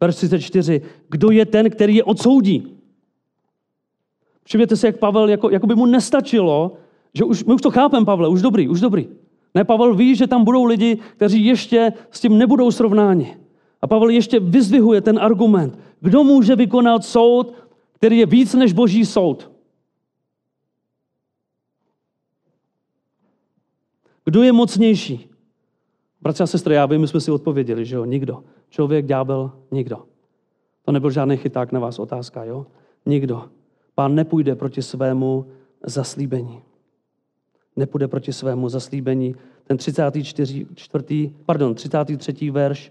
Verš 34. Kdo je ten, který je odsoudí? Všimněte si, jak Pavel, jako, jako by mu nestačilo, že už, my už to chápeme, Pavle, už dobrý, už dobrý. Ne, Pavel ví, že tam budou lidi, kteří ještě s tím nebudou srovnáni. A Pavel ještě vyzvihuje ten argument. Kdo může vykonat soud, který je víc než boží soud? Kdo je mocnější? Bratři a sestry, já vím, my jsme si odpověděli, že jo, nikdo. Člověk, ďábel, nikdo. To nebyl žádný chyták na vás otázka, jo? Nikdo. Pán nepůjde proti svému zaslíbení nepůjde proti svému zaslíbení. Ten 34, pardon, 33. verš.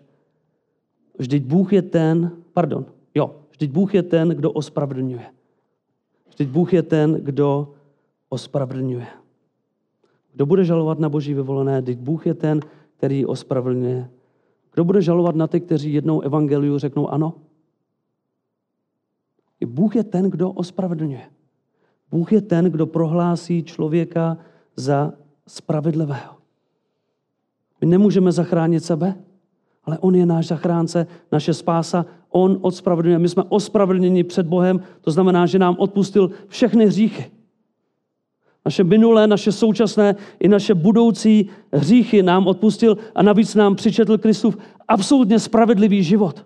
Vždyť Bůh je ten, pardon, jo, vždyť Bůh je ten, kdo ospravedlňuje. Vždyť Bůh je ten, kdo ospravedlňuje. Kdo bude žalovat na boží vyvolené? Vždyť Bůh je ten, který ospravedlňuje. Kdo bude žalovat na ty, kteří jednou evangeliu řeknou ano? I Bůh je ten, kdo ospravedlňuje. Bůh je ten, kdo prohlásí člověka za spravedlivého. My nemůžeme zachránit sebe, ale On je náš zachránce, naše spása. On odspravedlňuje. My jsme ospravedlněni před Bohem, to znamená, že nám odpustil všechny hříchy. Naše minulé, naše současné i naše budoucí hříchy nám odpustil a navíc nám přičetl Kristův absolutně spravedlivý život.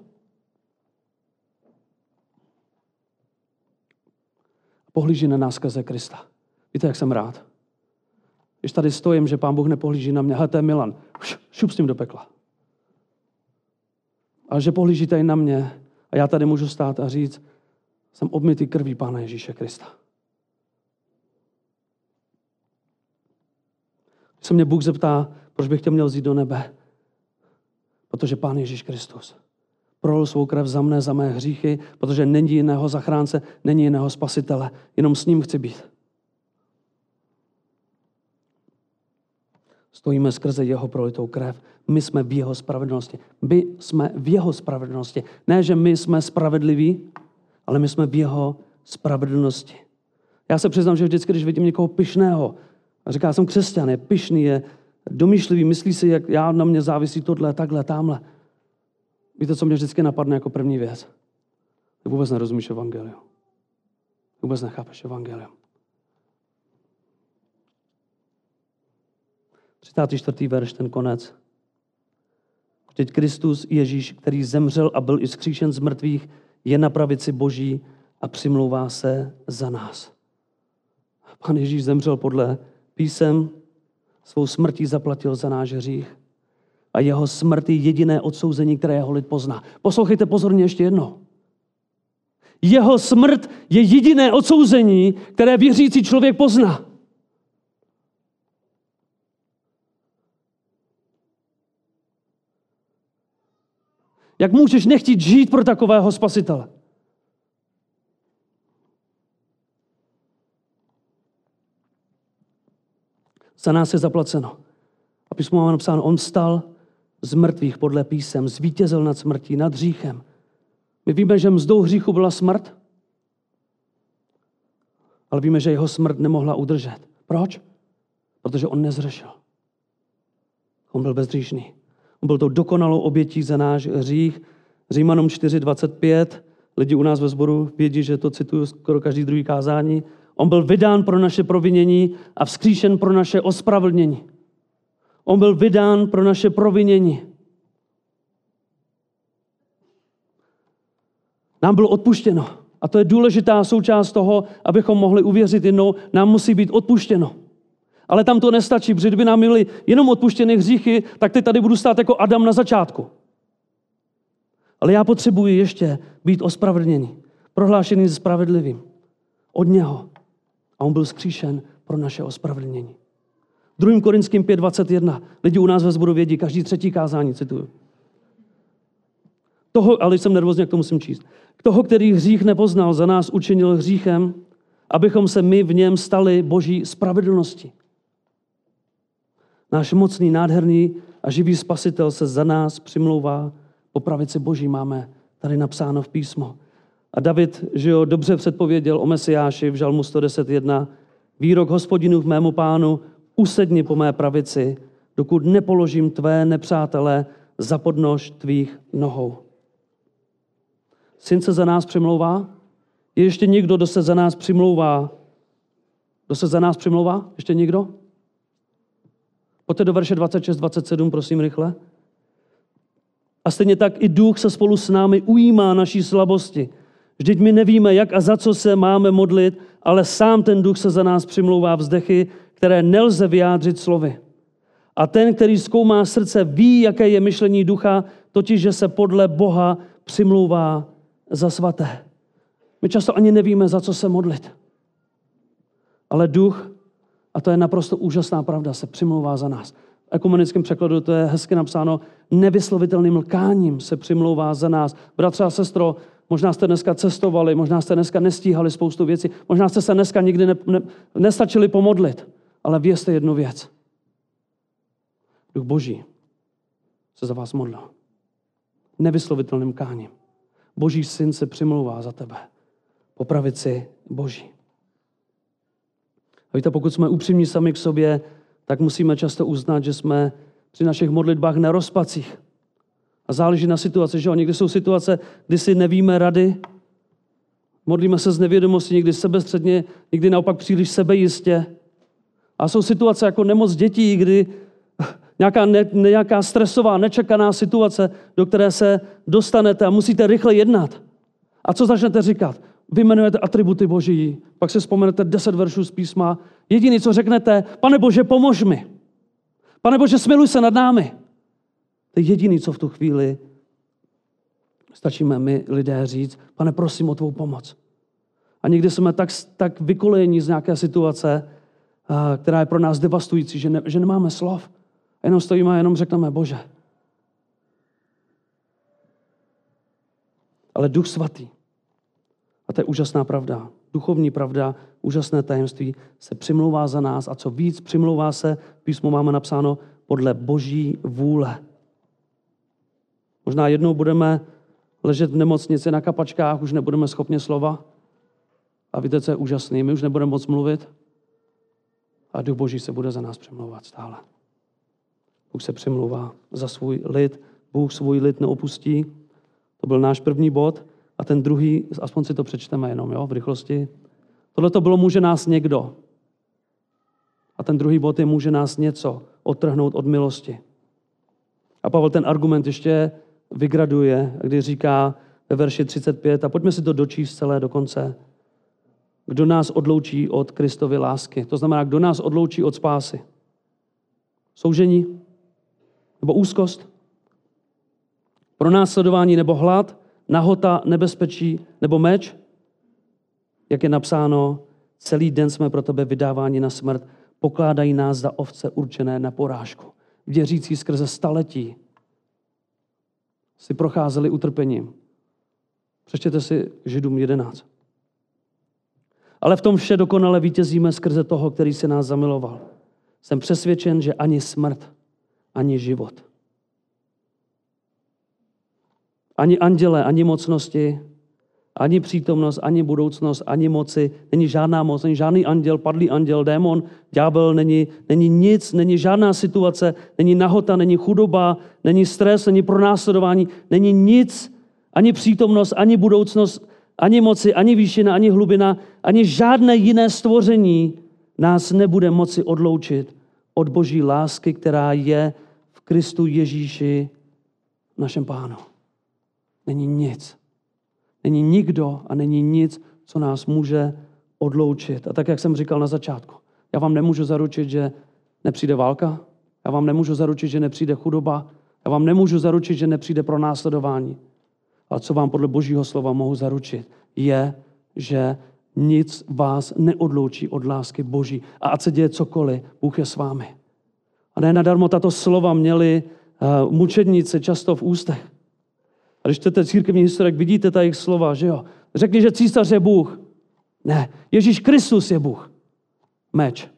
Pohlíží na nás skrze Krista. Víte, jak jsem rád? Když tady stojím, že pán Bůh nepohlíží na mě, hele, to Milan, šup s tím do pekla. Ale že pohlíží tady na mě a já tady můžu stát a říct, jsem obmytý krví Pána Ježíše Krista. Se mě Bůh zeptá, proč bych tě měl vzít do nebe, protože Pán Ježíš Kristus prolil svou krev za mne, za mé hříchy, protože není jiného zachránce, není jiného spasitele. Jenom s ním chci být. Stojíme skrze jeho prolitou krev. My jsme v jeho spravedlnosti. My jsme v jeho spravedlnosti. Ne, že my jsme spravedliví, ale my jsme v jeho spravedlnosti. Já se přiznám, že vždycky, když vidím někoho pyšného, a říká, jsem křesťan, je pyšný, je domýšlivý, myslí si, jak já na mě závisí tohle, takhle, tamhle. Víte, co mě vždycky napadne jako první věc? Ty vůbec nerozumíš evangelium. Vůbec nechápeš evangelium. 34. verš, ten konec. Vždyť Kristus Ježíš, který zemřel a byl i skříšen z mrtvých, je na pravici Boží a přimlouvá se za nás. Pan Ježíš zemřel podle písem, svou smrtí zaplatil za náš hřích a jeho smrt je jediné odsouzení, které jeho lid pozná. Poslouchejte pozorně ještě jedno. Jeho smrt je jediné odsouzení, které věřící člověk pozná. Jak můžeš nechtít žít pro takového spasitele? Za nás je zaplaceno. A písmo má napsáno, on stal z mrtvých podle písem, zvítězil nad smrtí, nad hříchem. My víme, že mzdou hříchu byla smrt, ale víme, že jeho smrt nemohla udržet. Proč? Protože on nezřešil. On byl bezříšný. On byl tou dokonalou obětí za náš hřích. Římanům 4.25, lidi u nás ve sboru vědí, že to cituju skoro každý druhý kázání. On byl vydán pro naše provinění a vzkříšen pro naše ospravedlnění. On byl vydán pro naše provinění. Nám bylo odpuštěno. A to je důležitá součást toho, abychom mohli uvěřit jednou, nám musí být odpuštěno. Ale tam to nestačí, protože kdyby nám byly jenom odpuštěny hříchy, tak teď tady budu stát jako Adam na začátku. Ale já potřebuji ještě být ospravedlněný, prohlášený spravedlivým od něho. A on byl skříšen pro naše ospravedlnění. 2. Korinským 5.21. Lidi u nás ve zboru vědí, každý třetí kázání, cituju. Toho, ale jsem nervózní, jak to musím číst. Toho, který hřích nepoznal, za nás učinil hříchem, abychom se my v něm stali boží spravedlnosti. Náš mocný, nádherný a živý spasitel se za nás přimlouvá po pravici boží. Máme tady napsáno v písmo. A David, že jo, dobře předpověděl o Mesiáši v Žalmu 110.1. Výrok hospodinu v mému pánu, usedni po mé pravici, dokud nepoložím tvé nepřátele za podnož tvých nohou. Syn se za nás přimlouvá? Je ještě někdo, kdo se za nás přimlouvá? Kdo se za nás přimlouvá? Ještě někdo? Pojďte do verše 26, 27, prosím, rychle. A stejně tak i duch se spolu s námi ujímá naší slabosti. Vždyť my nevíme, jak a za co se máme modlit, ale sám ten duch se za nás přimlouvá vzdechy, které nelze vyjádřit slovy. A ten, který zkoumá srdce, ví, jaké je myšlení ducha, totiž, že se podle Boha přimlouvá za svaté. My často ani nevíme, za co se modlit. Ale duch, a to je naprosto úžasná pravda, se přimlouvá za nás. V ekumenickém překladu to je hezky napsáno, nevyslovitelným lkáním se přimlouvá za nás. Bratře a sestro, možná jste dneska cestovali, možná jste dneska nestíhali spoustu věcí, možná jste se dneska nikdy ne, ne, nestačili pomodlit, ale vězte jednu věc. Duch Boží se za vás modlil. Nevyslovitelným káním. Boží syn se přimlouvá za tebe. Po pravici Boží. A víte, pokud jsme upřímní sami k sobě, tak musíme často uznat, že jsme při našich modlitbách na rozpacích. A záleží na situaci, že jo? Někdy jsou situace, kdy si nevíme rady, modlíme se z nevědomosti, někdy sebestředně, někdy naopak příliš sebejistě. A jsou situace jako nemoc dětí, kdy nějaká, ne, nějaká stresová, nečekaná situace, do které se dostanete a musíte rychle jednat. A co začnete říkat? Vymenujete atributy Boží, pak si vzpomenete deset veršů z písma. Jediný, co řeknete, pane Bože, pomož mi. Pane Bože, smiluj se nad námi. To je jediný, co v tu chvíli stačíme my lidé říct, pane, prosím o tvou pomoc. A někdy jsme tak, tak vykolejení z nějaké situace, která je pro nás devastující, že, ne, že nemáme slov. Jenom stojíme a jenom řekneme, Bože. Ale Duch Svatý, a to je úžasná pravda, duchovní pravda, úžasné tajemství, se přimlouvá za nás a co víc, přimlouvá se, v písmu máme napsáno, podle boží vůle. Možná jednou budeme ležet v nemocnici na kapačkách, už nebudeme schopni slova. A víte, co je úžasný? My už nebudeme moc mluvit. A Duch Boží se bude za nás přemlouvat stále. Bůh se přemlouvá za svůj lid. Bůh svůj lid neopustí. To byl náš první bod. A ten druhý, aspoň si to přečteme jenom jo, v rychlosti. Tohle to bylo může nás někdo. A ten druhý bod je může nás něco odtrhnout od milosti. A Pavel ten argument ještě vygraduje, kdy říká ve verši 35, a pojďme si to dočíst celé do konce. Kdo nás odloučí od Kristovy lásky? To znamená, kdo nás odloučí od spásy? Soužení? Nebo úzkost? Pro následování nebo hlad? Nahota, nebezpečí nebo meč? Jak je napsáno, celý den jsme pro tebe vydáváni na smrt, pokládají nás za ovce určené na porážku. Věřící skrze staletí si procházeli utrpením. Přečtěte si Židům 11. Ale v tom vše dokonale vítězíme skrze toho, který se nás zamiloval. Jsem přesvědčen, že ani smrt, ani život, ani anděle, ani mocnosti, ani přítomnost, ani budoucnost, ani moci. Není žádná moc, není žádný anděl, padlý anděl, démon, ďábel, není, není nic, není žádná situace, není nahota, není chudoba, není stres, není pronásledování, není nic, ani přítomnost, ani budoucnost, ani moci, ani výšina, ani hlubina, ani žádné jiné stvoření nás nebude moci odloučit od boží lásky, která je v Kristu Ježíši, našem pánu. Není nic. Není nikdo a není nic, co nás může odloučit. A tak, jak jsem říkal na začátku, já vám nemůžu zaručit, že nepřijde válka, já vám nemůžu zaručit, že nepřijde chudoba, já vám nemůžu zaručit, že nepřijde pro následování. Ale co vám podle Božího slova mohu zaručit, je, že nic vás neodloučí od lásky Boží. A ať se děje cokoliv, Bůh je s vámi. A ne nadarmo tato slova měli uh, mučedníci často v ústech. A když čtete církevní historik, vidíte ta jejich slova, že jo? Řekni, že císař je Bůh. Ne, Ježíš Kristus je Bůh. Meč.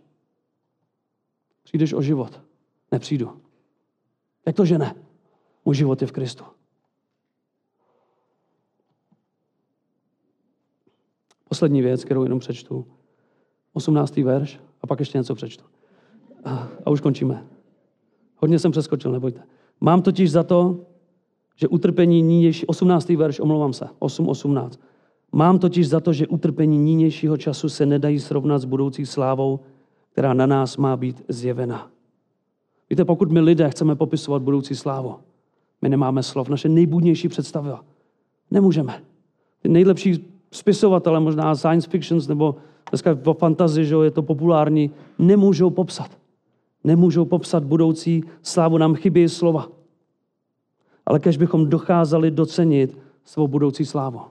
Přijdeš o život. Nepřijdu. Jak to, že ne? Můj život je v Kristu. Poslední věc, kterou jenom přečtu. 18. verš a pak ještě něco přečtu. A, a už končíme. Hodně jsem přeskočil, nebojte. Mám totiž za to, že utrpení nynější, 18. verš, omlouvám se, 8.18. Mám totiž za to, že utrpení nynějšího času se nedají srovnat s budoucí slávou, která na nás má být zjevena. Víte, pokud my lidé chceme popisovat budoucí slávu, my nemáme slov, naše nejbudnější představa. Nemůžeme. Ty nejlepší spisovatele, možná science fictions, nebo dneska v fantazi, že je to populární, nemůžou popsat. Nemůžou popsat budoucí slávu, nám chybí slova. Ale kež bychom docházeli docenit svou budoucí slávu.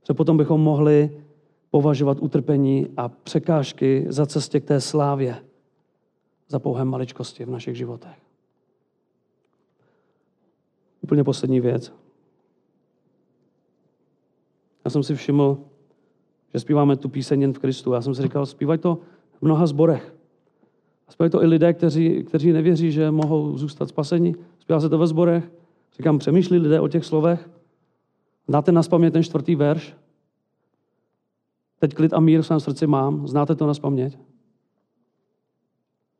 Protože potom bychom mohli považovat utrpení a překážky za cestě k té slávě za pouhé maličkosti v našich životech. Úplně poslední věc. Já jsem si všiml, že zpíváme tu píseň jen v Kristu. Já jsem si říkal, zpívají to v mnoha zborech. A zpívají to i lidé, kteří, kteří nevěří, že mohou zůstat spaseni. Zpívá se to ve zborech. Říkám, přemýšlí lidé o těch slovech. Znáte na spaměť ten čtvrtý verš? Teď klid a mír v svém srdci mám. Znáte to na spaměť?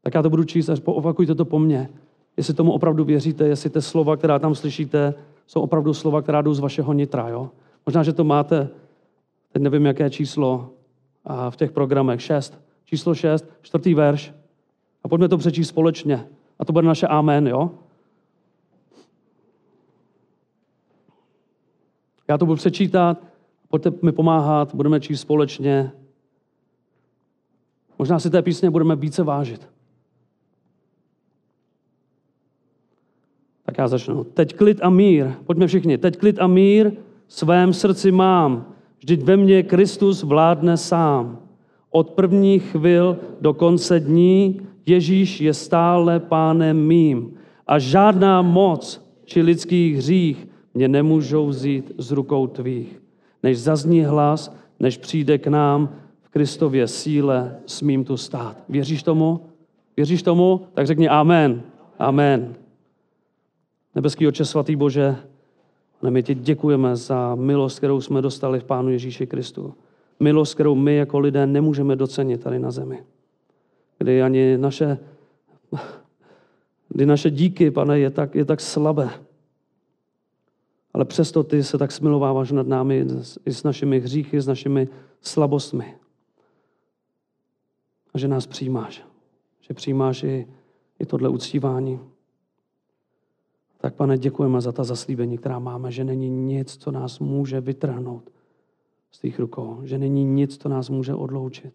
Tak já to budu číst, až opakujte to po mně. Jestli tomu opravdu věříte, jestli ty slova, která tam slyšíte, jsou opravdu slova, která jdou z vašeho nitra. Jo? Možná, že to máte, teď nevím, jaké číslo a v těch programech, šest. Číslo šest, čtvrtý verš. A pojďme to přečíst společně. A to bude naše amen, jo? Já to budu přečítat, pojďte mi pomáhat, budeme číst společně. Možná si té písně budeme více vážit. Tak já začnu. Teď klid a mír. Pojďme všichni. Teď klid a mír svém srdci mám. Vždyť ve mně Kristus vládne sám. Od prvních chvil do konce dní Ježíš je stále pánem mým. A žádná moc či lidský hřích mě nemůžou vzít z rukou tvých. Než zazní hlas, než přijde k nám v Kristově síle, smím tu stát. Věříš tomu? Věříš tomu? Tak řekni amen. Amen. Nebeský oče, svatý Bože, my ti děkujeme za milost, kterou jsme dostali v Pánu Ježíši Kristu. Milost, kterou my jako lidé nemůžeme docenit tady na zemi. Kdy ani naše, kdy naše díky, pane, je tak, je tak slabé. Ale přesto ty se tak smilováváš nad námi i s našimi hříchy, s našimi slabostmi. A že nás přijímáš. Že přijímáš i, i tohle uctívání. Tak pane, děkujeme za ta zaslíbení, která máme, že není nic, co nás může vytrhnout z těch rukou, že není nic, co nás může odloučit.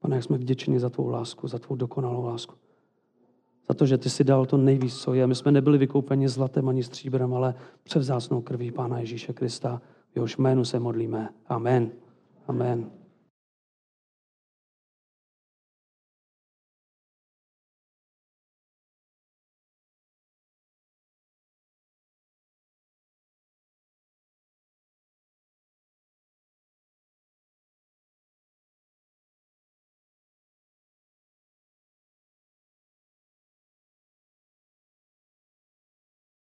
Pane, jak jsme vděční za tvou lásku, za tvou dokonalou lásku. Za to, že ty si dal to nejvíc, co je. My jsme nebyli vykoupeni zlatem ani stříbrem, ale převzácnou krví Pána Ježíše Krista. V jehož jménu se modlíme. Amen. Amen.